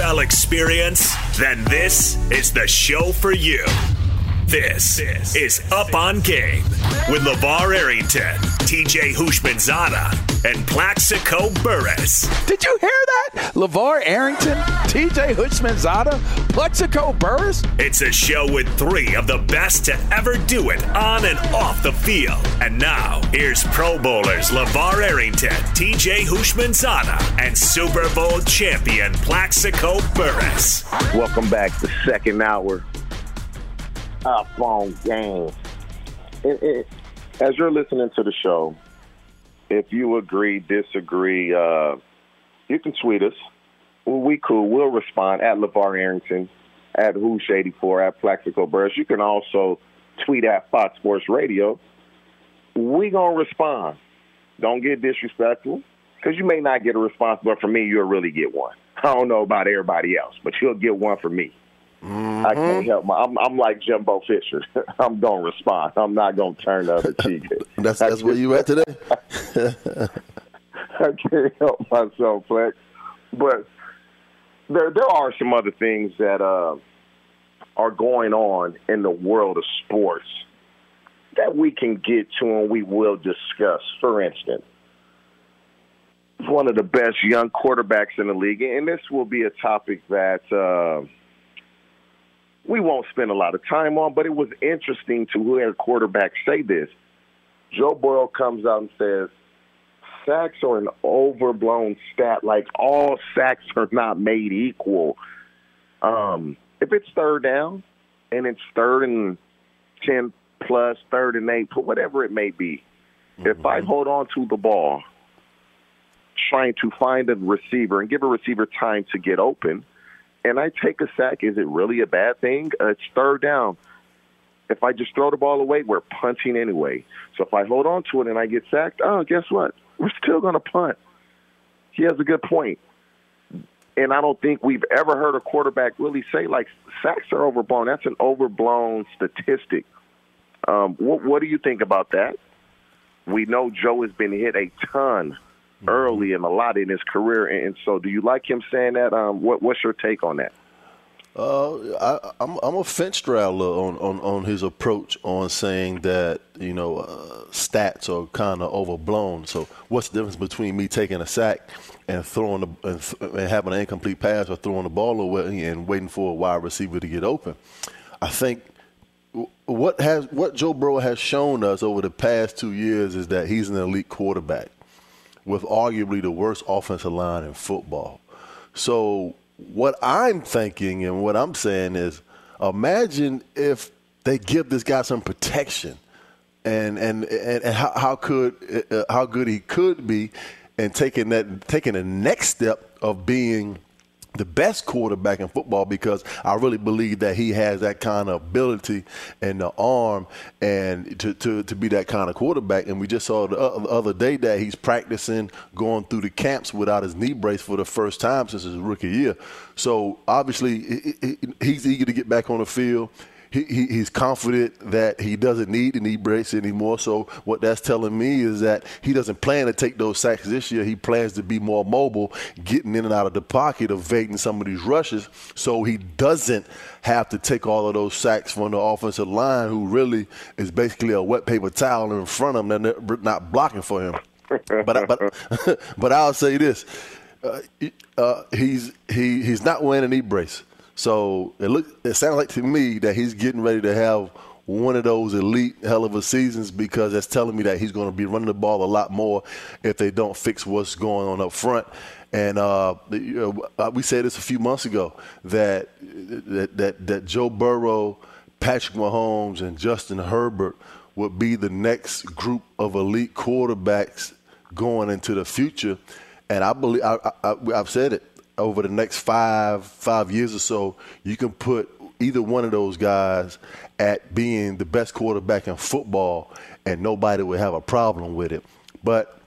NFL experience? Then this is the show for you. This is Up on Game with LeVar Arrington, TJ Houshmandzadeh, and Plaxico Burress. Did you hear that? LeVar Arrington, TJ Houshmandzadeh, Plaxico Burress? It's a show with three of the best to ever do it on and off the field. And now, here's Pro Bowlers LeVar Arrington, TJ Houshmandzadeh, and Super Bowl champion Plaxico Burress. Welcome back to second hour up on game. It, it, as you're listening to the show, if you agree, disagree, uh, you can tweet us. Well, we cool. We'll respond at LeVar Arrington, at Housh84, at Plaxico Burress. You can also tweet at Fox Sports Radio. We gonna respond. Don't get disrespectful, because you may not get a response, but for me, you'll really get one. I don't know about everybody else, but you'll get one from me. Mm-hmm. I can't help my. I'm, I'm like Jimbo Fisher. I'm gonna respond. I'm not gonna turn the other cheek. that's that's where you at today. I can't help myself, Flex. But there there are some other things that uh, are going on in the world of sports that we can get to and we will discuss. For instance, one of the best young quarterbacks in the league, and this will be a topic that. Uh, we won't spend a lot of time on, but it was interesting to hear quarterbacks say this. Joe Burrow comes out and says, sacks are an overblown stat. Like all sacks are not made equal. Um, if it's third down and it's third and 10 plus, third and eight, whatever it may be, mm-hmm. if I hold on to the ball, trying to find a receiver and give a receiver time to get open – and I take a sack, is it really a bad thing? Uh, it's third down. If I just throw the ball away, we're punting anyway. So if I hold on to it and I get sacked, oh, guess what? We're still going to punt. He has a good point. And I don't think we've ever heard a quarterback really say, like, sacks are overblown. That's an overblown statistic. Um, what, what do you think about that? We know Joe has been hit a ton early and a lot in his career. And so, do you like him saying that? Um, what, what's your take on that? Uh, I, I'm I'm a fence straddler on, on, on his approach on saying that you know uh, stats are kind of overblown. So what's the difference between me taking a sack and throwing the, and, th- and having an incomplete pass or throwing the ball away and waiting for a wide receiver to get open? I think what has what Joe Burrow has shown us over the past two years is that he's an elite quarterback with arguably the worst offensive line in football. So what I'm thinking and what I'm saying is imagine if they give this guy some protection and and and, and how, how, could uh, how good he could be and taking that taking the next step of being the best quarterback in football because I really believe that he has that kind of ability and the arm and to, to, to be that kind of quarterback. And we just saw the other day that he's practicing going through the camps without his knee brace for the first time since his rookie year. So obviously he's eager to get back on the field he, he, he's confident that he doesn't need knee brace anymore. So what that's telling me is that he doesn't plan to take those sacks this year. He plans to be more mobile, getting in and out of the pocket, evading some of these rushes, so he doesn't have to take all of those sacks from the offensive line, who really is basically a wet paper towel in front of him, and not blocking for him. but but but I'll say this: uh, uh, he's he he's not wearing a knee brace. So it look it sounds like to me that he's getting ready to have one of those elite hell of a seasons because that's telling me that he's going to be running the ball a lot more if they don't fix what's going on up front. And uh, uh we said this a few months ago that that that, that Joe Burrow, Patrick Mahomes, and Justin Herbert would be the next group of elite quarterbacks going into the future. And I believe I, I, I've said it over the next five five years or so, you can put either one of those guys at being the best quarterback in football, and nobody would have a problem with it. But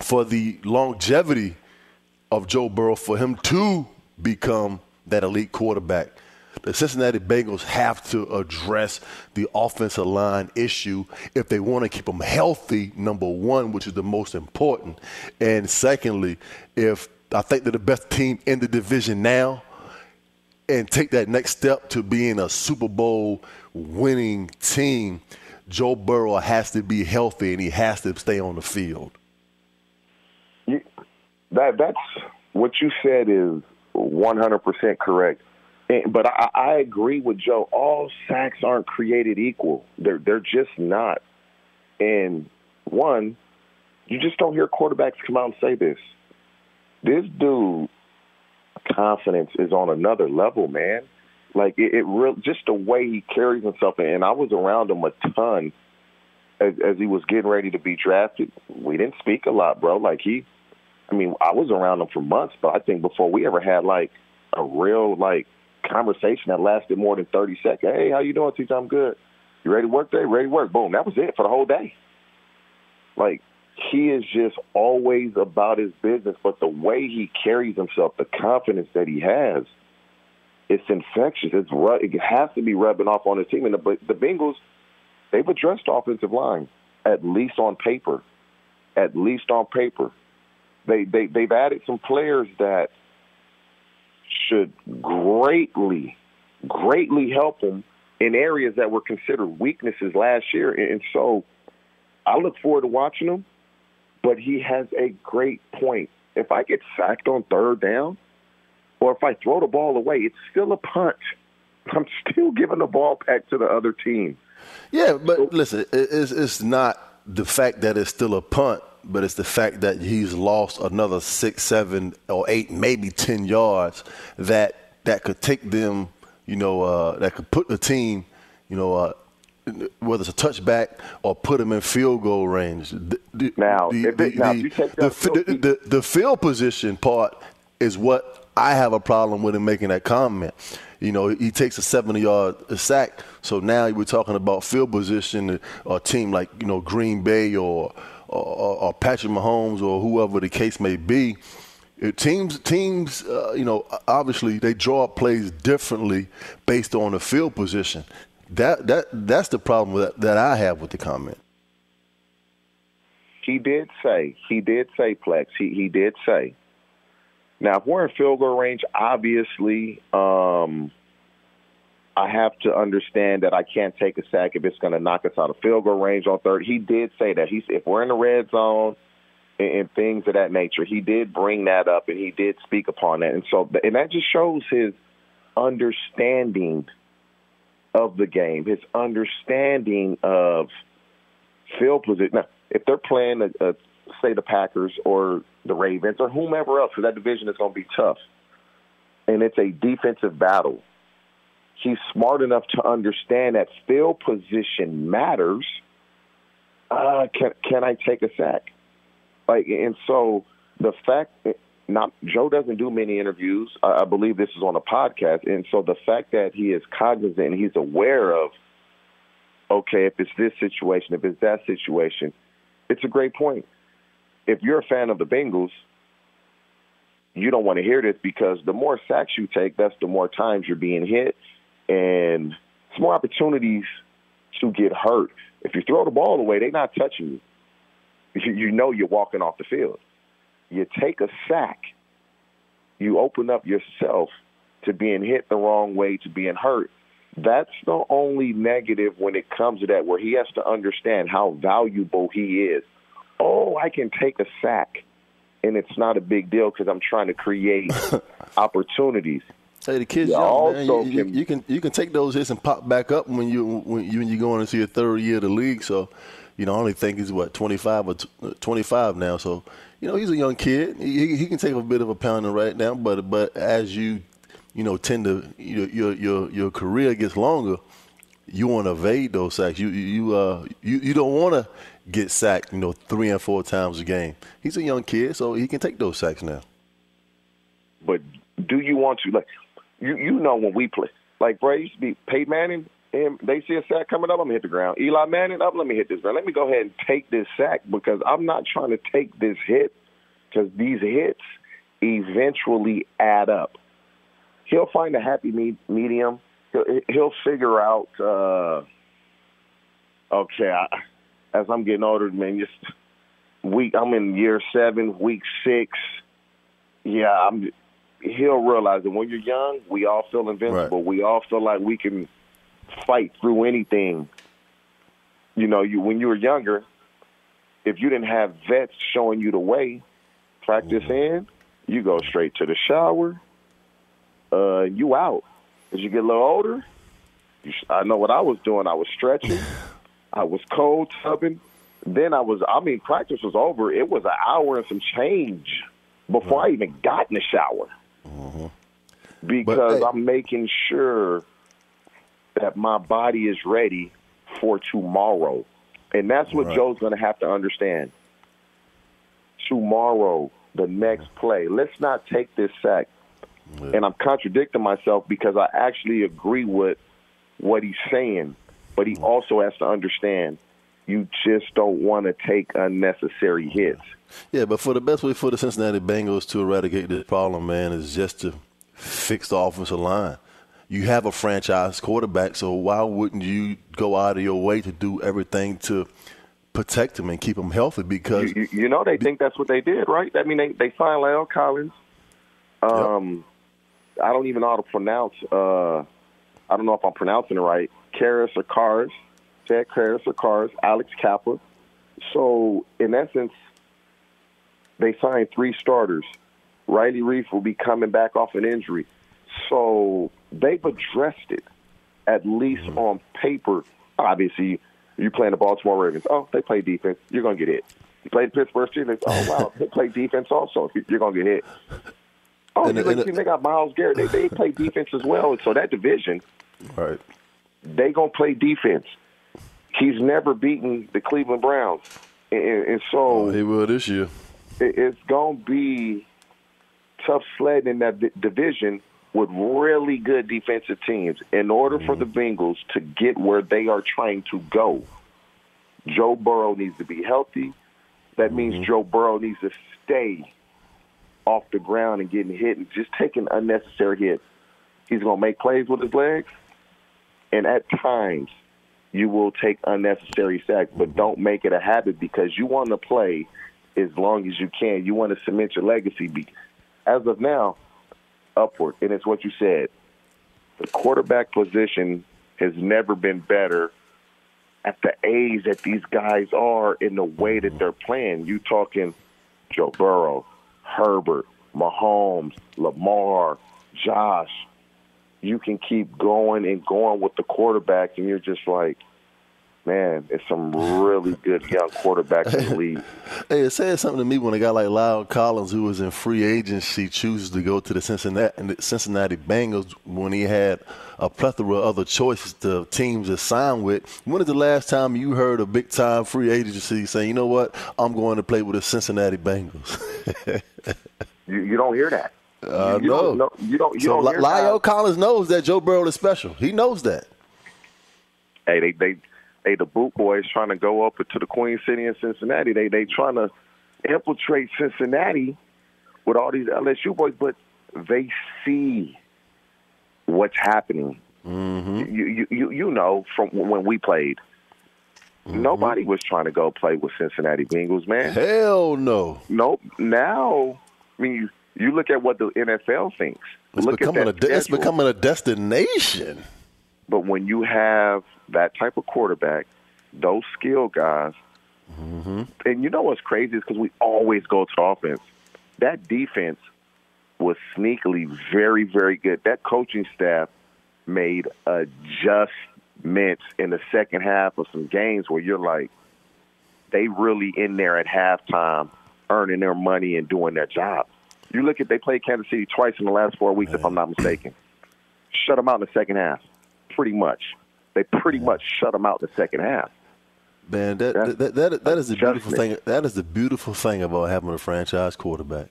for the longevity of Joe Burrow, for him to become that elite quarterback, the Cincinnati Bengals have to address the offensive line issue if they want to keep them healthy, number one, which is the most important. And secondly, if I think they're the best team in the division now and take that next step to being a Super Bowl winning team, Joe Burrow has to be healthy and he has to stay on the field. that that's what you said is 100% correct. And, but I, I agree with Joe. All sacks aren't created equal. They're they're just not. And one, you just don't hear quarterbacks come out and say this this dude confidence is on another level, man. Like it, it real just the way he carries himself, and I was around him a ton as, as he was getting ready to be drafted. We didn't speak a lot, bro. Like he, I mean, I was around him for months, but I think before we ever had like a real like conversation that lasted more than thirty seconds. Hey, how you doing, T? I'm good. You ready to work day? Ready to work? Boom. That was it for the whole day. Like he is just always about his business, but the way he carries himself, the confidence that he has, it's infectious. It's it has to be rubbing off on his team. And the, the Bengals, they've addressed offensive line at least on paper, at least on paper. They they they've added some players that should greatly, greatly help them in areas that were considered weaknesses last year. And so, I look forward to watching them. But he has a great point. If I get sacked on third down, or if I throw the ball away, it's still a punt. I'm still giving the ball back to the other team. Yeah, but listen, it's, it's not the fact that it's still a punt, but it's the fact that he's lost another six, seven, or eight, maybe ten yards that that could take them, you know, uh, that could put the team, you know, uh, whether it's a touchback or put him in field goal range. The, now, the, the, now the, the, the, field position part is what I have a problem with him making that comment. You know, he takes a 70 yard sack, so now we're talking about field position, a team like, you know, Green Bay or, or, or Patrick Mahomes or whoever the case may be. Teams, teams, uh, you know, obviously they draw plays differently based on the field position. That that that's the problem that, that I have with the comment. He did say, he did say, Plex, he he did say. Now, if we're in field goal range, obviously, um, I have to understand that I can't take a sack if it's going to knock us out of field goal range on third. He did say that. He's if we're in the red zone and, and things of that nature, he did bring that up and he did speak upon that. And so, and that just shows his understanding of the game, his understanding of field position. Now, if they're playing, a, a, say, the Packers or the Ravens or whomever else, because that division is going to be tough, and it's a defensive battle, he's smart enough to understand that field position matters. Uh, can can I take a sack? Like, and so the fact not Joe doesn't do many interviews. I, I believe this is on a podcast, and so the fact that he is cognizant and he's aware of, okay, if it's this situation, if it's that situation, it's a great point. If you're a fan of the Bengals, you don't want to hear this because the more sacks you take, that's the more times you're being hit, and it's more opportunities to get hurt. If you throw the ball away, they're not touching you. You know you're walking off the field you take a sack, you open up yourself to being hit the wrong way, to being hurt. That's the only negative when it comes to that, where he has to understand how valuable he is. Oh, I can take a sack, and it's not a big deal because I'm trying to create opportunities. Hey, the kids, young, man. You, you, you, can you can take those hits and pop back up when you when you when you go into your third year of the league. So, you know, I only think he's what 25 or uh, 25 now. So, you know, he's a young kid. He, he can take a bit of a pounding right now, but but as you, you know, tend to your your your, your career gets longer, you want to evade those sacks. You you uh you, you don't want to get sacked, you know, three and four times a game. He's a young kid, so he can take those sacks now. But do you want to like you you know when we play like Bray used to be Peyton Manning and they see a sack coming up, I'm gonna hit the ground. Eli Manning up, let me hit this ground. Let me go ahead and take this sack because I'm not trying to take this hit because these hits eventually add up. He'll find a happy me- medium. He'll, he'll figure out. Uh, okay, I, as I'm getting older, man, just week. I'm in year seven, week six. Yeah, I'm. He'll realize that when you're young, we all feel invincible. Right. We all feel like we can fight through anything. You know, you when you were younger, if you didn't have vets showing you the way, practice mm-hmm. in, you go straight to the shower. Uh, you out. As you get a little older, you, I know what I was doing. I was stretching. I was cold tubbing. Then I was. I mean, practice was over. It was an hour and some change before I even got in the shower. Mm-hmm. Because but, hey, I'm making sure that my body is ready for tomorrow. And that's what right. Joe's going to have to understand. Tomorrow, the next play. Let's not take this sack. Yeah. And I'm contradicting myself because I actually agree with what he's saying, but he mm. also has to understand you just don't want to take unnecessary hits. Yeah, but for the best way for the Cincinnati Bengals to eradicate this problem, man, is just to fix the offensive line you have a franchise quarterback, so why wouldn't you go out of your way to do everything to protect him and keep him healthy? Because you, you know they think that's what they did, right? I mean, they they signed La'el Collins. Um, yep. I don't even know how to pronounce. Uh, I don't know if I'm pronouncing it right. Karis or Cars, Ted Karis or Cars, Alex Cappa. So in essence, they signed three starters. Riley Reiff will be coming back off an injury. So they've addressed it, at least mm-hmm. on paper. Obviously, you playing the Baltimore Ravens. Oh, they play defense. You're going to get hit. You play the Pittsburgh Steelers. Oh, wow, they play defense also. You're going to get hit. Oh, and, and, they got Myles Garrett. They, they play defense as well. So that division, right? They gonna play defense. He's never beaten the Cleveland Browns, and, and so oh, he will this year. It, it's gonna be tough sledding in that division with really good defensive teams. In order for the Bengals to get where they are trying to go, Joe Burrow needs to be healthy. That means mm-hmm. Joe Burrow needs to stay off the ground and getting hit and just taking unnecessary hits. He's going to make plays with his legs, and at times you will take unnecessary sacks, but don't make it a habit because you want to play as long as you can. You want to cement your legacy. As of now, upward, and it's what you said. the quarterback position has never been better at the age that these guys are in the way that they're playing. You talking Joe Burrow, Herbert, Mahomes, Lamar, Josh. You can keep going and going with the quarterback, and you're just like, man, it's some really good young quarterbacks in the league. Hey, it said something to me when a guy like Lyle Collins, who was in free agency, chooses to go to the Cincinnati, Cincinnati Bengals when he had a plethora of other choices to teams to sign with. When is the last time you heard a big time free agency saying, you know what, I'm going to play with the Cincinnati Bengals? you, you don't hear that. Uh, you, you no. You don't. You so don't hear La'el that. Collins knows that Joe Burrow is special. He knows that. Hey, they they hey the boot boys trying to go up to the Queen City in Cincinnati. They they trying to infiltrate Cincinnati with all these LSU boys, but they see what's happening. Mm-hmm. You, you you you know from when we played. Mm-hmm. Nobody was trying to go play with Cincinnati Bengals, man. Hell no. Nope. Now, I mean, you, you look at what the NFL thinks. It's look becoming, at a, that it's becoming a destination. But when you have that type of quarterback, those skill guys, Mm-hmm. and you know what's crazy is because we always go to the offense. That defense was sneakily very, very good. That coaching staff made adjustments in the second half of some games where you're like, they really in there at halftime, earning their money and doing their job. You look at they played Kansas City twice in the last four weeks, if I'm not mistaken. Shut them out in the second half, pretty much. They pretty much shut them out the second half. Man, that That's that, that, that is the beautiful thing. That is the beautiful thing about having a franchise quarterback.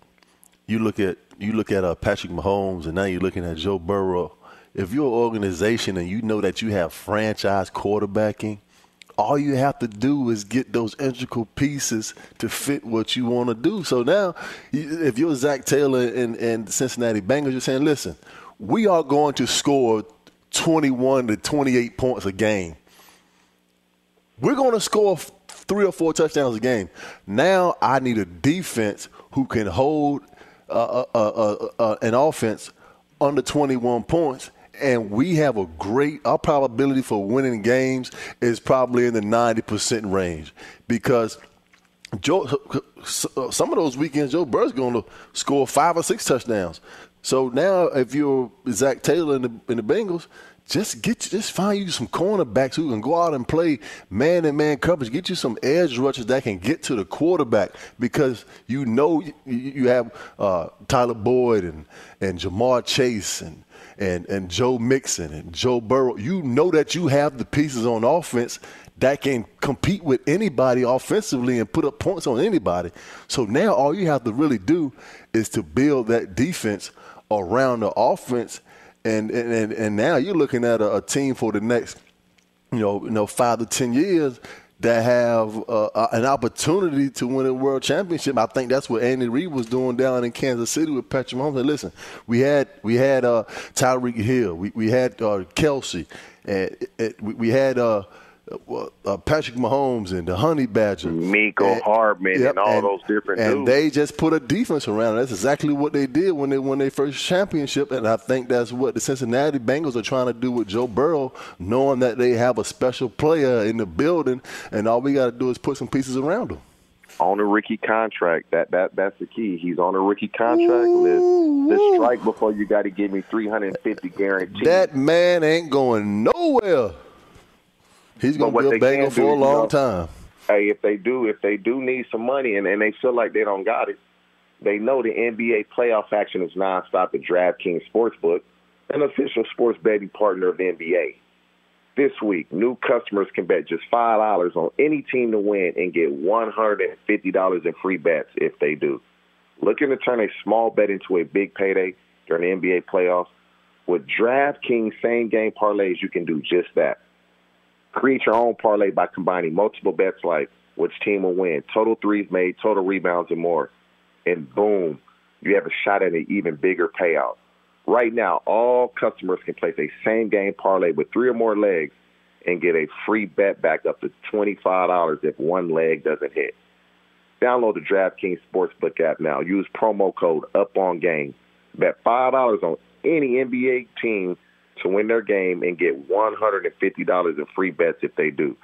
You look at you look at uh, Patrick Mahomes, and now you're looking at Joe Burrow. If you're an organization and you know that you have franchise quarterbacking, all you have to do is get those integral pieces to fit what you want to do. So now, if you're Zac Taylor and, and the Cincinnati Bengals, you're saying, listen, we are going to score 21 to 28 points a game. We're going to score three or four touchdowns a game. Now I need a defense who can hold uh, uh, uh, uh, an offense under 21 points. And we have a great, our probability for winning games is probably in the 90% range because Joe, some of those weekends, Joe Burrow's going to score five or six touchdowns. So now, if you're Zac Taylor in the, in the Bengals, just get just find you some cornerbacks who can go out and play man and man coverage. Get you some edge rushers that can get to the quarterback because you know you, have uh, Tyler Boyd and and Ja'Marr Chase and and and Joe Mixon and Joe Burrow. You know that you have the pieces on offense that can compete with anybody offensively and put up points on anybody. So now all you have to really do is to build that defense around the offense. And and, and now you're looking at a, a team for the next, you know, you know, five to ten years that have uh, uh, an opportunity to win a world championship. I think that's what Andy Reid was doing down in Kansas City with Patrick Mahomes. And listen, we had we had uh, Tyreek Hill, we we had uh, Kelce, and it, it, we, we had. Uh, uh, Patrick Mahomes and the Honey Badger, Mecole Hardman and all those different and dudes. they just put a defense around. it. That's exactly what they did when they won their first championship, and I think that's what the Cincinnati Bengals are trying to do with Joe Burrow, knowing that they have a special player in the building, and all we got to do is put some pieces around him. on a rookie contract. That that that's the key. He's on a rookie contract list. The strike before you got to give me three hundred and fifty guaranteed. That man ain't going nowhere. He's going to be a they can Bengal do, for a you long know, time. Hey, if they do, if they do need some money and, and they feel like they don't got it, they know the NBA playoff action is nonstop at DraftKings Sportsbook, an official sports betting partner of the NBA. This week, new customers can bet just five dollars on any team to win and get one hundred and fifty dollars in free bets if they do. Looking to turn a small bet into a big payday during the NBA playoffs? With DraftKings same game parlays, you can do just that. Create your own parlay by combining multiple bets like which team will win, total threes made, total rebounds, and more. And boom, you have a shot at an even bigger payout. Right now, all customers can place a same game parlay with three or more legs and get a free bet back up to $25 if one leg doesn't hit. Download the DraftKings Sportsbook app now. Use promo code UPONGAME. Bet $5 on any NBA team to win their game and get $150 in free bets if they do.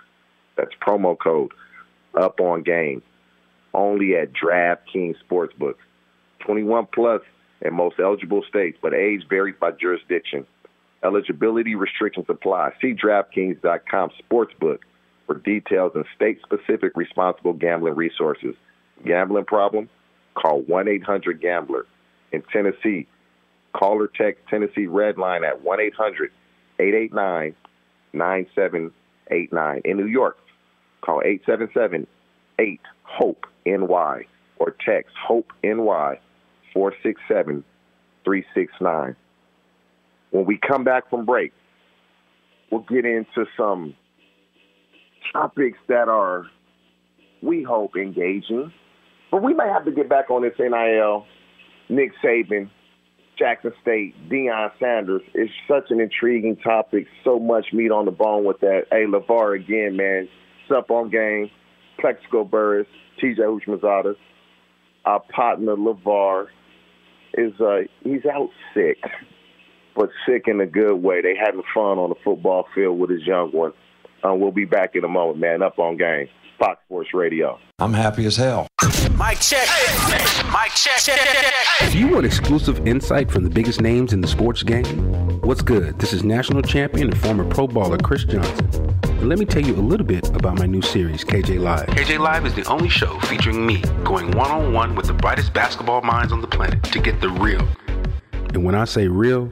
That's promo code up on game only at DraftKings Sportsbook. 21 plus in most eligible states, but age varies by jurisdiction. Eligibility restrictions apply. See DraftKings.com Sportsbook for details and state-specific responsible gambling resources. Gambling problem? Call 1-800-GAMBLER. In Tennessee, call or text Tennessee Red Line at 1-800-889-9789. In New York, call 877-8-HOPE-NY or text HOPE-NY 467-369. When we come back from break, we'll get into some topics that are, we hope, engaging. But we may have to get back on this NIL, Nick Saban, Jackson State, Deion Sanders. It's such an intriguing topic, so much meat on the bone with that. Hey, LeVar, again, man, sup on game, Plaxico Burress, TJ Houshmandzadeh, our partner LeVar is uh, he's out sick, but sick in a good way. They having fun on the football field with his young one. Uh, we'll be back in a moment, man. Up on game, Fox Sports Radio. I'm happy as hell. Mike check. Mike check. If you want exclusive insight from the biggest names in the sports game, what's good? This is national champion and former Pro baller Chris Johnson. And let me tell you a little bit about my new series, KJ Live. KJ Live is the only show featuring me going one on one with the brightest basketball minds on the planet to get the real. And when I say real,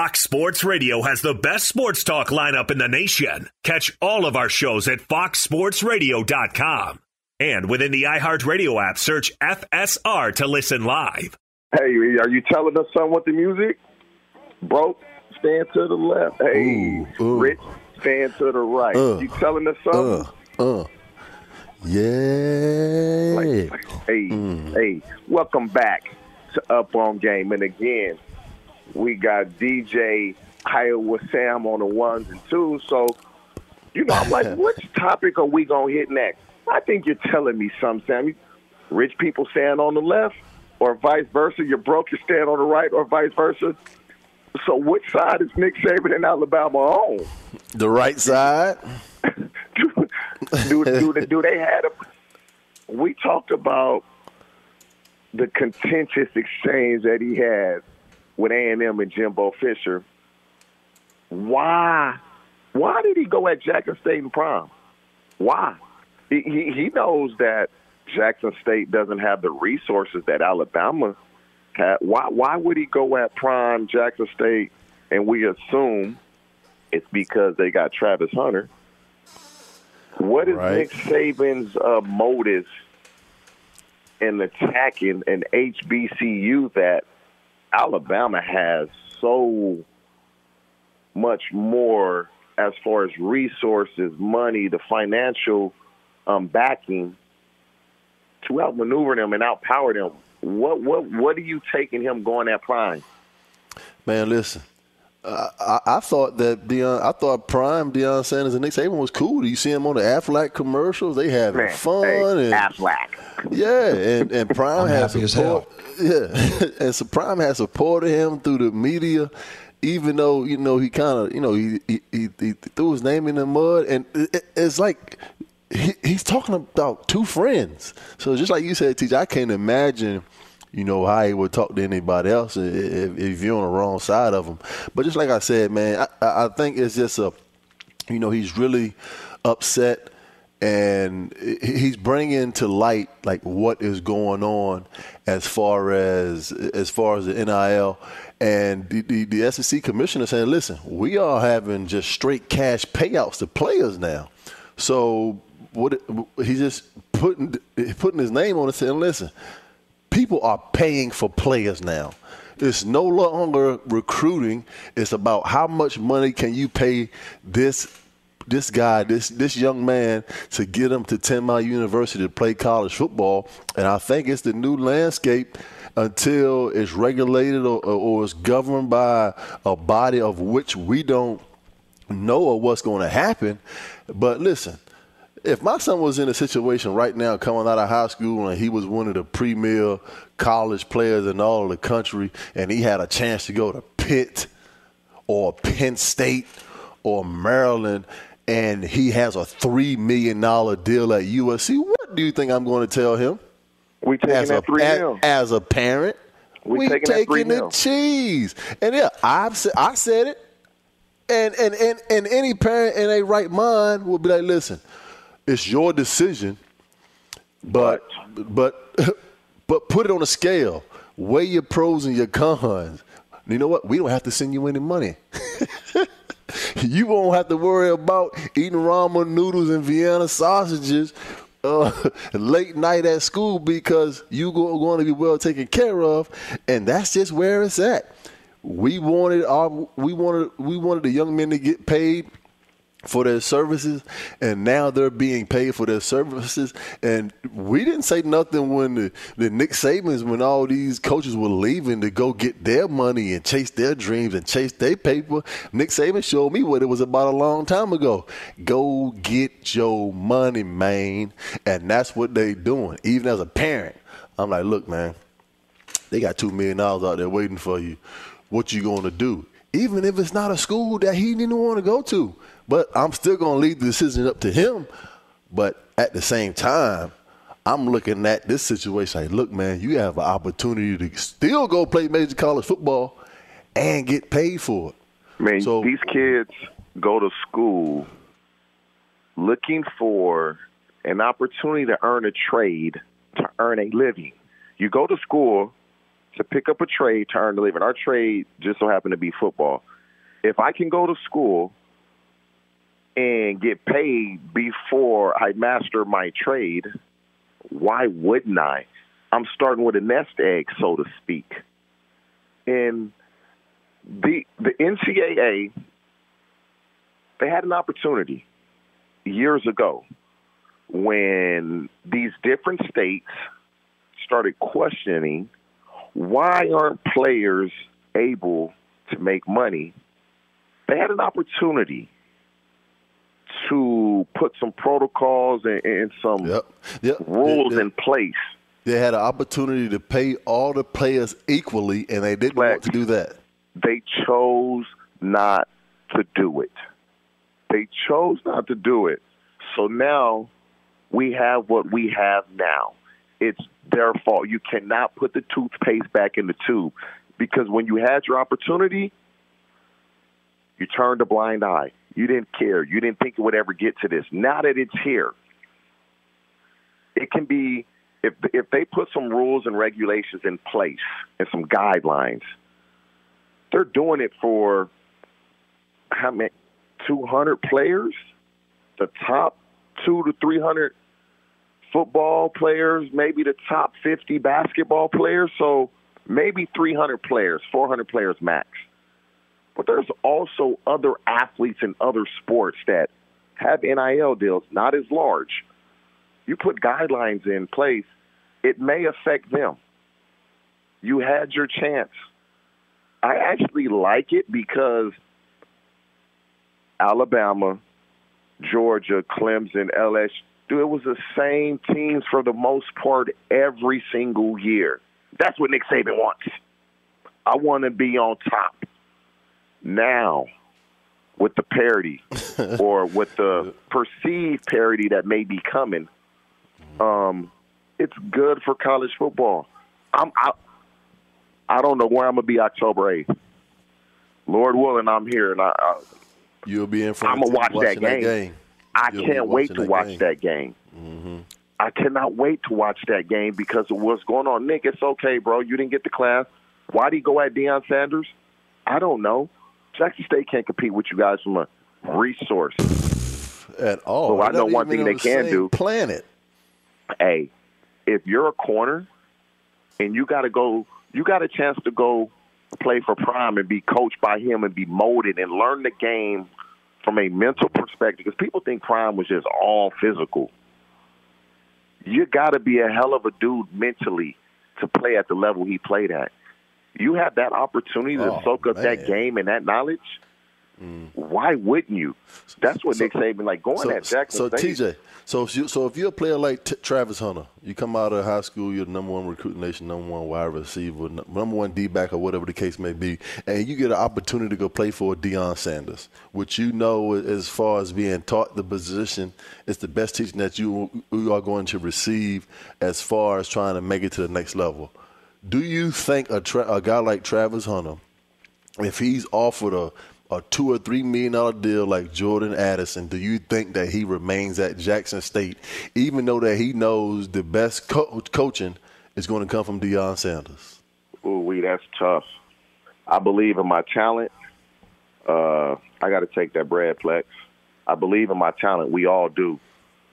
Fox Sports Radio has the best sports talk lineup in the nation. Catch all of our shows at foxsportsradio.com. And within the iHeartRadio app, search FSR to listen live. Hey, are you telling us something with the music? Broke, stand to the left. Hey, Ooh, ooh. Rich, stand to the right. Uh, you telling us something? Uh, uh. Yeah. Like, hey, Mm. hey, welcome back to Up on Game. And again, we got DJ Iowa Sam on the ones and twos. So, you know, I'm like, which topic are we going to hit next? I think you're telling me something, Sam. Rich people stand on the left, or vice versa. You're broke, you stand on the right, or vice versa. So, which side is Nick Saban in Alabama on? The right side. do, do, do they had a? We talked about the contentious exchange that he had with A and Jimbo Fisher. Why? Why did he go at Jackson State and Prime? Why? He, he he knows that Jackson State doesn't have the resources that Alabama had. Why why would he go at Prime Jackson State? And we assume it's because they got Travis Hunter. What is Right. Nick Saban's uh, motives in attacking an HBCU that Alabama has so much more as far as resources, money, the financial um, backing to outmaneuver them and outpower them? What what what are you taking him going at prime? Man, listen. Uh, I, I thought that Deion, I thought Prime Deion Sanders and Nick Saban was cool. You see him on the Aflac commercials; they having Man, fun. hey, and, Aflac. Yeah, and and Prime I'm has happy as support. Yeah, and so Prime has supported him through the media, even though you know he kind of you know he, he he he threw his name in the mud, and it, it- it's like he, he's talking about two friends. So just like you said, TJ, I can't imagine. You know how he would talk to anybody else if, if you're on the wrong side of him. But just like I said, man, I, I think it's just a you know he's really upset and he's bringing to light like what is going on as far as as far as the NIL and the, the, the SEC commissioner saying listen we are having just straight cash payouts to players now so what he's just putting putting his name on it saying listen people are paying for players now. It's no longer recruiting. It's about how much money can you pay this this guy, this this young man, to get him to Ten Mile University to play college football. And I think it's the new landscape until it's regulated or, or, it's governed by a body of which we don't know or what's going to happen. But listen, if my son was in a situation right now coming out of high school and he was one of the premier college players in all the country and he had a chance to go to Pitt or Penn State or Maryland and he has a $3 million deal at USC, what do you think I'm going to tell him? We taking as that a, three as, mil. as a parent, We we, taking taking the mil. cheese. And yeah, I've said, I said it. And, and, and, and any parent in a right mind will be like, listen, it's your decision, but but but put it on a scale. Weigh your pros and your cons. You know what? We don't have to send you any money. you won't have to worry about eating ramen noodles and Vienna sausages uh, late night at school because you go, going to be well taken care of, and that's just where it's at. We wanted our we wanted we wanted the young men to get paid for their services, and now they're being paid for their services. And we didn't say nothing when the, the Nick Sabans, when all these coaches were leaving to go get their money and chase their dreams and chase their paper. Nick Saban showed me what it was about a long time ago. Go get your money, man. And that's what they doing. Even as a parent, I'm like, look, man, they got two million dollars out there waiting for you. What you gonna do? Even if it's not a school that he didn't want to go to, but I'm still gonna leave the decision up to him. But at the same time, I'm looking at this situation like, look, man, you have an opportunity to still go play major college football and get paid for it. Man, So- these kids go to school looking for an opportunity to earn a trade to earn a living. You go to school to pick up a trade to earn a living. Our trade just so happened to be football. If I can go to school and get paid before I master my trade, why wouldn't I? I'm starting with a nest egg, so to speak. And the the NCAA they had an opportunity years ago when these different states started questioning why aren't players able to make money, they had an opportunity to put some protocols and, and some yep. Yep. rules in place. They had an opportunity to pay all the players equally, and they didn't want to do that. They chose not to do it. They chose not to do it. So now we have what we have now. It's their fault. You cannot put the toothpaste back in the tube because when you had your opportunity, you turned a blind eye. You didn't care. You didn't think it would ever get to this. Now that it's here, it can be if if they put some rules and regulations in place and some guidelines. They're doing it for how many? Two hundred players, the top two to three hundred football players, maybe the top fifty basketball players. So maybe three hundred players, four hundred players max. But there's also other athletes in other sports that have NIL deals, not as large. You put guidelines in place, it may affect them. You had your chance. I actually like it because Alabama, Georgia, Clemson, LSU, it was the same teams for the most part every single year. That's what Nick Saban wants. I want to be on top. Now, with the parity or with the perceived parity that may be coming, um, it's good for college football. I'm I, I don't know where I'm gonna be October eighth. Lord willing, I'm here, and I, I You'll be in front. I'm gonna watch watching that game. I You'll can't wait to that watch game. that game. Mm-hmm. I cannot wait to watch that game because of what's going on. Nick, it's okay, bro. You didn't get the class. Why did he go at Deion Sanders? I don't know. Jackson State can't compete with you guys from a resource. At all. Well, I know one thing they the can do. Planet. Hey, if you're a corner and you got to go, you got a chance to go play for Prime and be coached by him and be molded and learn the game from a mental perspective. Because people think Prime was just all physical. You got to be a hell of a dude mentally to play at the level he played at. You have that opportunity to Oh, soak up that game and that knowledge. Mm. Why wouldn't you? That's what Nick Saban like going so, at Jackson So State. TJ, so if you, so if you're a player like T- Travis Hunter, you come out of high school, you're the number one recruit in the nation, number one wide receiver, number one D back, or whatever the case may be, and you get an opportunity to go play for Deion Sanders, which you know as far as being taught the position, it's the best teaching that you you are going to receive as far as trying to make it to the next level. Do you think a, tra- a guy like Travis Hunter, if he's offered a a two or three million dollar deal like Jordan Addison, do you think that he remains at Jackson State, even though that he knows the best co- coaching is going to come from Deion Sanders? Ooh, wee, that's tough. I believe in my talent. Uh, I got to take that bread, Plex. I believe in my talent. We all do.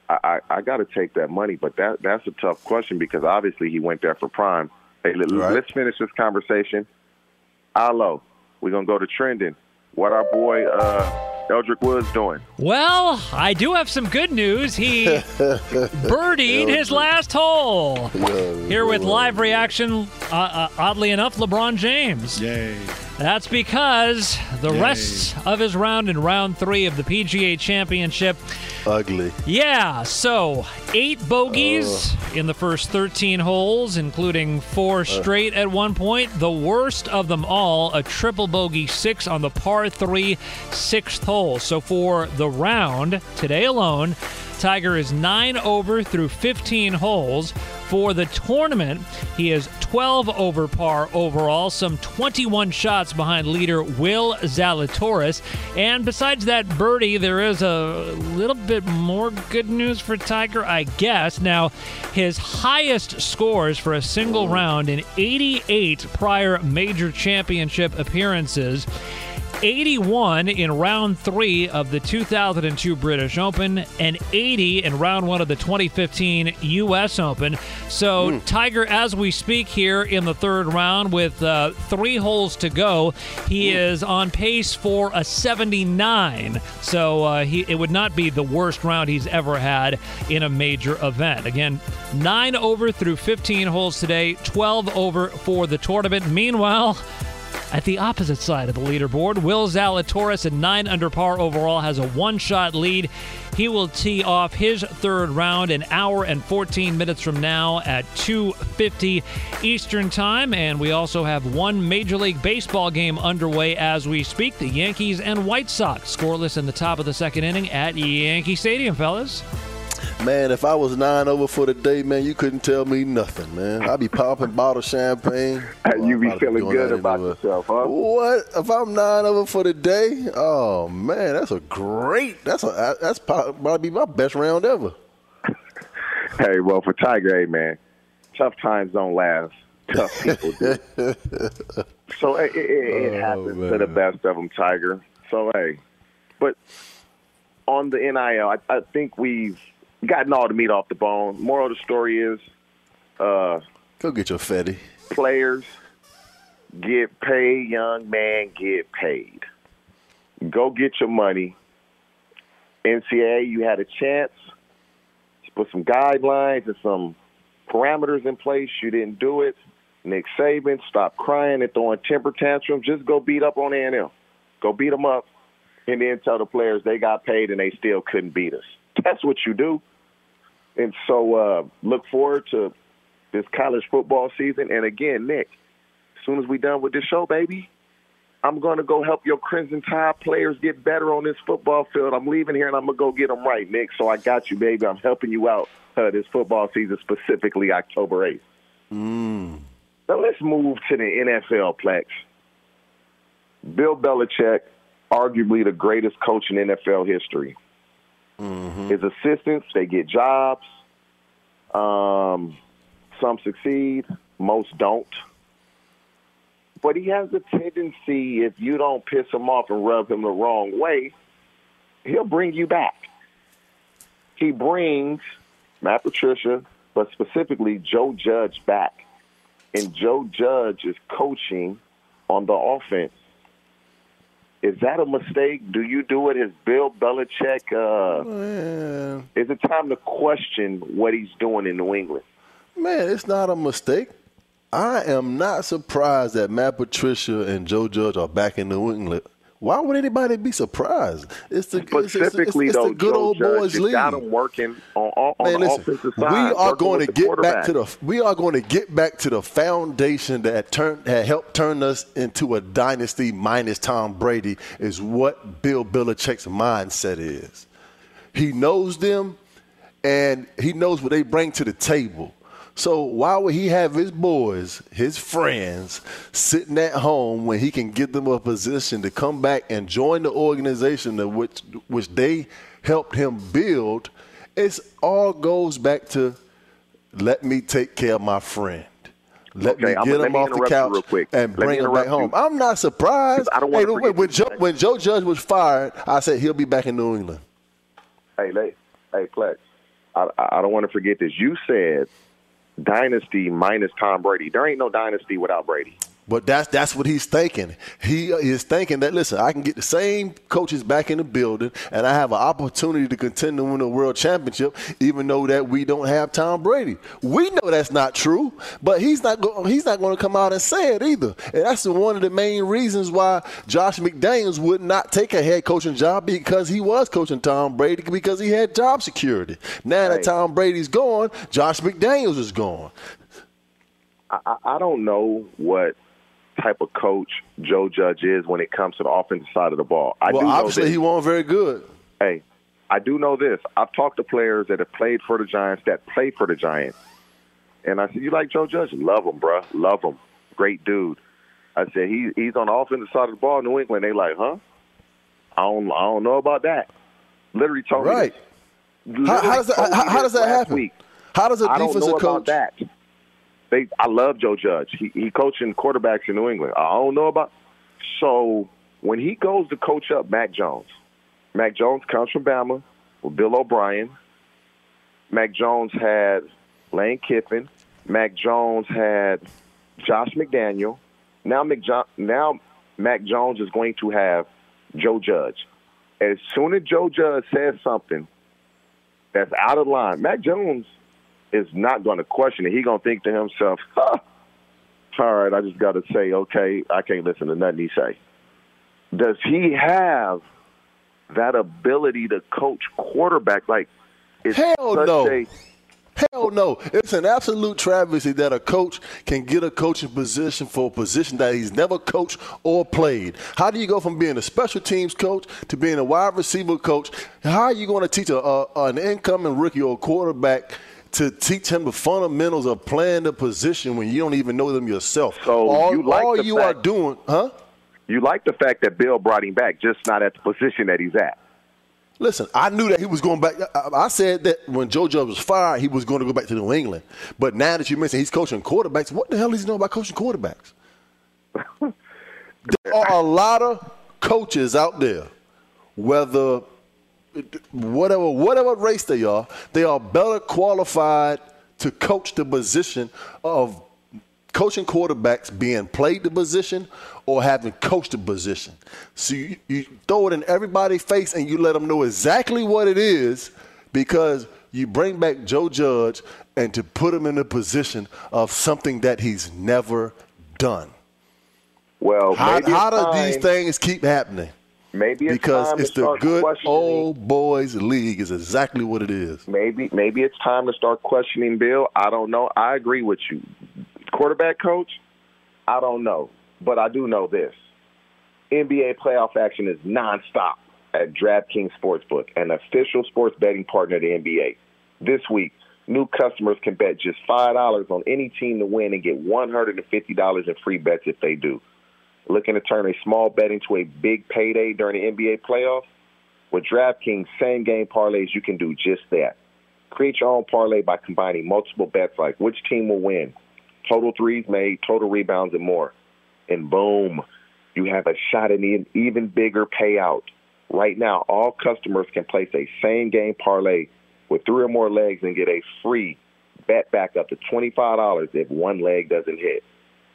I, I, I got to take that money, but that that's a tough question because obviously he went there for prime. Hey, let, let's finish this conversation. Allo, we're gonna go to trending. What our boy uh, Eldrick Woods doing? Well, I do have some good news. He birdied his last hole. Here with live reaction, uh, uh, oddly enough, LeBron James. Yay. That's because the Yay. rest of his round in round three of the PGA Championship. Ugly. Yeah, so eight bogeys in the first 13 holes, including four straight at one point. The worst of them all, a triple bogey six on the par three sixth hole. So for the round, today alone, Tiger is nine over through 15 holes. For the tournament, he is 12 over par overall, some 21 shots behind leader Will Zalatoris. And besides that birdie, there is a little bit more good news for Tiger, I guess. Now, his highest scores for a single round in 88 prior major championship appearances. 81 in round three of the 2002 British Open and 80 in round one of the 2015 U.S. Open. So, mm. Tiger, as we speak here in the third round with uh, three holes to go, he mm. is on pace for a 79. So, uh, he, it would not be the worst round he's ever had in a major event. Again, nine over through 15 holes today, 12 over for the tournament. Meanwhile, at the opposite side of the leaderboard, Will Zalatoris at 9 under par overall has a one shot lead. He will tee off his third round an hour and 14 minutes from now at 2:50 Eastern Time and we also have one Major League Baseball game underway as we speak. The Yankees and White Sox scoreless in the top of the second inning at Yankee Stadium, fellas. Man, if I was nine over for the day, man, you couldn't tell me nothing, man. I'd be popping bottle champagne. you be feeling good about yourself, huh? What? If I'm nine over for the day? Oh man, that's a great. That's a that's probably be my best round ever. hey, well, for Tiger, hey man, tough times don't last. Tough people do. so it, it, it oh, happens man. to the best of them, Tiger. So hey, but on the NIL, I, I think we've gotten all the meat off the bone. Moral of the story is, uh, go get your fetty. Players get paid. Young man, get paid. Go get your money. NCAA, you had a chance to put some guidelines and some parameters in place. You didn't do it. Nick Saban, stop crying and throwing temper tantrums. Just go beat up on A&M. Go beat them up, and then tell the players they got paid and they still couldn't beat us. That's what you do. And so uh, look forward to this college football season. And again, Nick, as soon as we're done with this show, baby, I'm going to go help your Crimson Tide players get better on this football field. I'm leaving here and I'm going to go get them right, Nick. So I got you, baby. I'm helping you out uh, this football season, specifically October 8th. Mm. Now let's move to the NFL Plex. Bill Belichick, arguably the greatest coach in NFL history. Mm-hmm. His assistants, they get jobs. Um, some succeed, most don't. But he has a tendency, if you don't piss him off and rub him the wrong way, he'll bring you back. He brings Matt Patricia, but specifically Joe Judge back. And Joe Judge is coaching on the offense. Is that a mistake? Do you do it as Bill Belichick? Uh, Is it time to question what he's doing in New England? Man, it's not a mistake. I am not surprised that Matt Patricia and Joe Judge are back in New England why would anybody be surprised? It's the specifically it's, it's, it's, the good Joe old boys Judge, league. Got them working on, on Man, the listen, offensive side. We are going to get back to the we are going to get back to the foundation that turned that helped turn us into a dynasty minus Tom Brady is what Bill Belichick's mindset is. He knows them and he knows what they bring to the table. So why would he have his boys, his friends, sitting at home when he can give them a position to come back and join the organization of which which they helped him build? It all goes back to let me take care of my friend. Let okay, me get him off the couch and bring him back home. You. I'm not surprised. I don't hey, when, when, Joe, when Joe Judge was fired, I said he'll be back in New England. Hey, hey, hey, Plex. I, I don't want to forget this. You said dynasty minus Tom Brady. There ain't no dynasty without Brady. But that's that's what he's thinking. He is thinking that listen, I can get the same coaches back in the building, and I have an opportunity to contend to win a world championship, even though that we don't have Tom Brady. We know that's not true, but he's not go- he's not going to come out and say it either. And that's one of the main reasons why Josh McDaniels would not take a head coaching job because he was coaching Tom Brady because he had job security. Now that Tom Brady's gone, Josh McDaniels is gone. I, I don't know what type of coach Joe Judge is when it comes to the offensive side of the ball. I well, do obviously he wasn't very good. Hey, I do know this. I've talked to players that have played for the Giants, that play for the Giants, and I said, "You like Joe Judge? Love him, bro. Love him. Great dude." I said, "He he's on the offensive side of the ball in New England." They like, "Huh? I don't I don't know about that." Literally told right. me. Right. How, how, does that, how, how does that happen? Week. How does a I defensive don't know coach? They I love Joe Judge. He he coaching quarterbacks in New England. I don't know about so when he goes to coach up Mac Jones, Mac Jones comes from Bama with Bill O'Brien. Mac Jones had Lane Kiffin. Mac Jones had Josh McDaniel. Now, McJo- now Mac Jones is going to have Joe Judge. As soon as Joe Judge says something that's out of line, Mac Jones is not going to question it. He's going to think to himself, huh, all right, I just got to say, okay, I can't listen to nothing he say. Does he have that ability to coach quarterback? Like, it's Hell no. a Hell no. It's an absolute travesty that a coach can get a coaching position for a position that he's never coached or played. How do you go from being a special teams coach to being a wide receiver coach? How are you going to teach a, a, an incoming rookie or quarterback to teach him the fundamentals of playing the position when you don't even know them yourself? So all you like all you fact- are doing, huh? You like the fact that Bill brought him back, just not at the position that he's at. Listen, I knew that he was going back. I said that when Joe Judge was fired, he was going to go back to New England. But now that you mentioned he's coaching quarterbacks, what the hell does he know about coaching quarterbacks? there are a lot of coaches out there, whether whatever whatever race they are, they are better qualified to coach the position of coaching quarterbacks being played the position or having coached the position. So you, you throw it in everybody's face and you let them know exactly what it is because you bring back Joe Judge and to put him in a position of something that he's never done. Well, How, how do these things keep happening? Maybe it's because time it's to the good old boys league is exactly what it is. Maybe maybe it's time to start questioning Bill. I don't know. I agree with you. Quarterback coach, I don't know. But I do know this. NBA playoff action is nonstop at DraftKings Sportsbook, an official sports betting partner of the NBA. This week, new customers can bet just $5 on any team to win and get $150 in free bets if they do. Looking to turn a small bet into a big payday during the NBA playoffs? With DraftKings same game parlays, you can do just that. Create your own parlay by combining multiple bets like which team will win, total threes made, total rebounds, and more. And boom, you have a shot at an even bigger payout. Right now, all customers can place a same game parlay with three or more legs and get a free bet back up to $25 if one leg doesn't hit.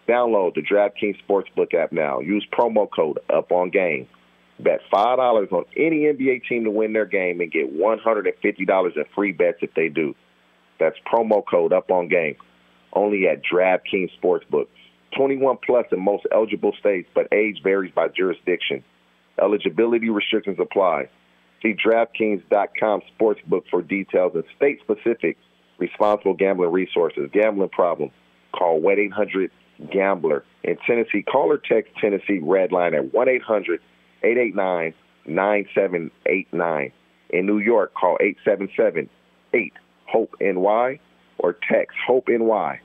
Download the DraftKings Sportsbook app now. Use promo code Up on Game. Bet five dollars on any NBA team to win their game and get one hundred and fifty dollars in free bets if they do. That's promo code Up on Game. Only at DraftKings Sportsbook. Twenty-one plus in most eligible states, but age varies by jurisdiction. Eligibility restrictions apply. See DraftKings.com Sportsbook for details and state-specific responsible gambling resources. Gambling problem? Call 1-800-GAMBLER. In Tennessee, call or text Tennessee Red Line at 1-800-889-9789. In New York, call 877-8-HOPE-NY or text HOPE-NY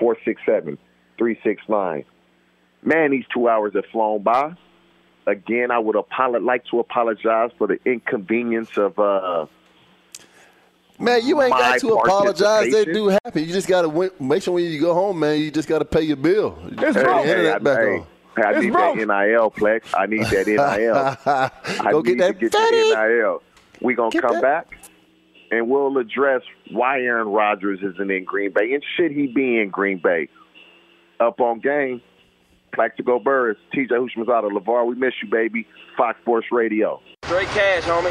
467-369. Man, these two hours have flown by. Again, I would apolo- like to apologize for the inconvenience of uh, Man, you ain't got to apologize. They do happen. You just got to make sure when you go home, man, you just got to pay your bill. You just Hey, turn hey, internet I, back hey, on. I It's need broke. that NIL, Plex. I need that NIL. I Go need get that to get fatty. the NIL. We're going to come that. back and we'll address why Aaron Rodgers isn't in Green Bay and should he be in Green Bay. Up on game, Plaxico Burress, TJ Houshmandzadeh, LeVar, we miss you, baby. Fox Sports Radio. Straight cash, homie.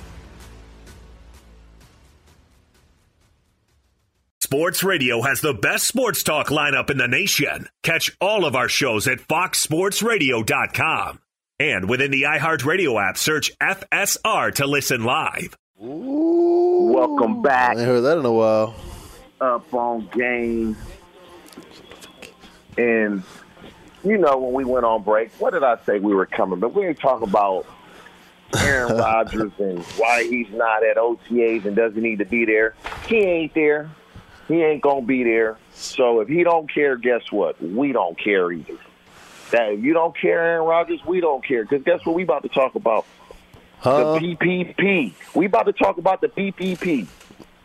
Sports Radio has the best sports talk lineup in the nation. Catch all of our shows at foxsportsradio.com. And within the iHeartRadio app, search FSR to listen live. Ooh, Welcome back. I ain't heard that in a while. Up on game. And, you know, when we went on break, what did I say we were coming? But we didn't talk about Aaron Rodgers and why he's not at OTAs and doesn't need to be there. He ain't there. He ain't gonna be there. So if he don't care, guess what? We don't care either. That if you don't care, Aaron Rodgers, we don't care. Because guess what? We about to talk about Huh? the PPP. We about to talk about the PPP.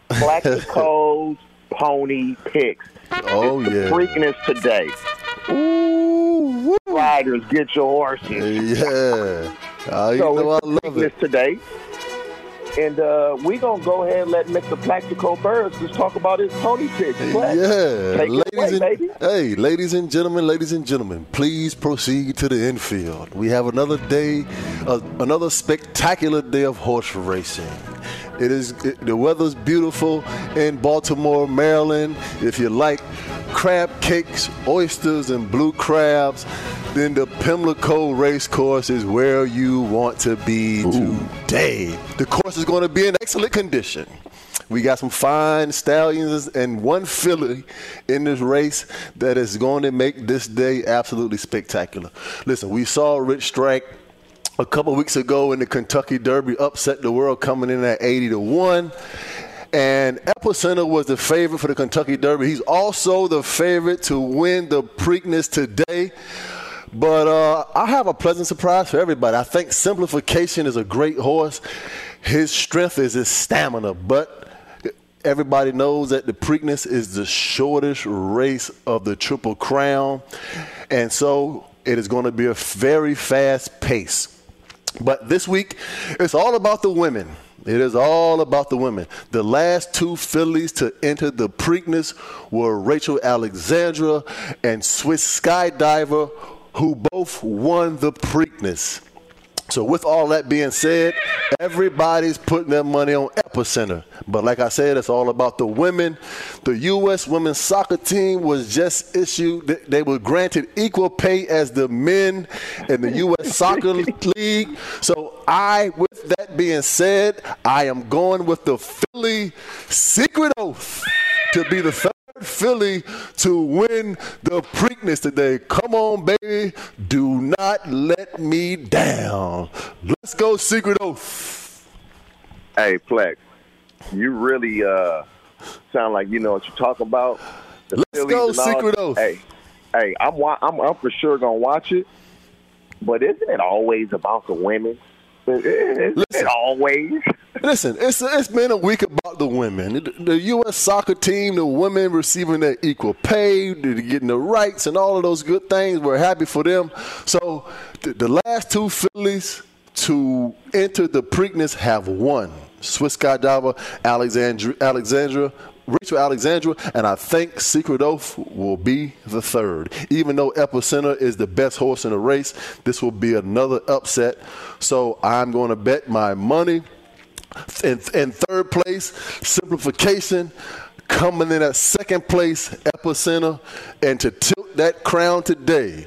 Plaxico's Pony Picks. Oh, the yeah. Freakiness today. Ooh, Riders, get your horses. Yeah. Oh, you so know I it's love it. today. And uh, we going to go ahead and let Mr. Plaxico Burress just talk about his pony. Plax, Yeah, ladies away, and hey, ladies and gentlemen, ladies and gentlemen, please proceed to the infield. We have another day, uh, another spectacular day of horse racing. It is it, the weather's beautiful in Baltimore, Maryland. If you like crab cakes, oysters, and blue crabs, then the Pimlico Race Course is where you want to be today. The course is going to be in excellent condition. We got some fine stallions and one filly in this race that is going to make this day absolutely spectacular. Listen, we saw Rich Strike a couple weeks ago in the Kentucky Derby upset the world coming in at 80 to 1. And Epicenter was the favorite for the Kentucky Derby. He's also the favorite to win the Preakness today. But uh, I have a pleasant surprise for everybody. I think Simplification is a great horse. His strength is his stamina, but everybody knows that the Preakness is the shortest race of the Triple Crown. And so it is going to be a very fast pace. But this week, it's all about the women. It is all about the women. The last two fillies to enter the Preakness were Rachel Alexandra and Swiss Skydiver, who both won the Preakness. So, with all that being said, everybody's putting their money on Epicenter. But like I said, it's all about the women. The U.S. women's soccer team was just issued, they- were granted equal pay as the men in the U.S. Soccer League. So, I, with that being said, I am going with the filly secret oath to be the filly to win the Preakness today. Come on, baby. Do not let me down. Let's go, Secret Oath. Hey, Plex, you really uh, sound like you know what you're talking about. The Let's fillies go, Secret Oath. Hey, hey, I'm, I'm I'm for sure gonna watch it, but isn't it always about the women? Isn't always? Listen, it's it's been a week about the women. The, the U.S. soccer team, the women receiving their equal pay, getting the rights, and all of those good things. We're happy for them. So the, the last two fillies to enter the Preakness have won. Swiss Skydiver, Alexandra, Alexandra Rachel Alexandra, and I think Secret Oath will be the third. Even though Epicenter is the best horse in the race, this will be another upset. So I'm going to bet my money. In, in third place, simplification. Coming in at second place, Epicenter. And to tilt that crown today,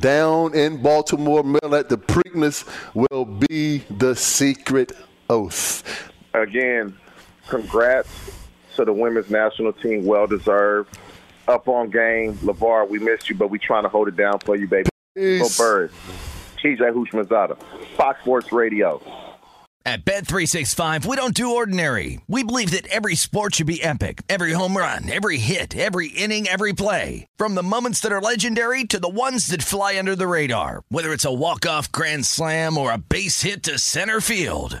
down in Baltimore, Maryland at the Preakness, will be the Secret Oath. Again, congrats to the women's national team. Well deserved. Up on game. LeVar, we missed you, but we trying to hold it down for you, baby. Peace. Go Birds. TJ Houshmandzadeh. Fox Sports Radio. At Bet365, we don't do ordinary. We believe that every sport should be epic. Every home run, every hit, every inning, every play. From the moments that are legendary to the ones that fly under the radar. Whether it's a walk-off grand slam or a base hit to center field.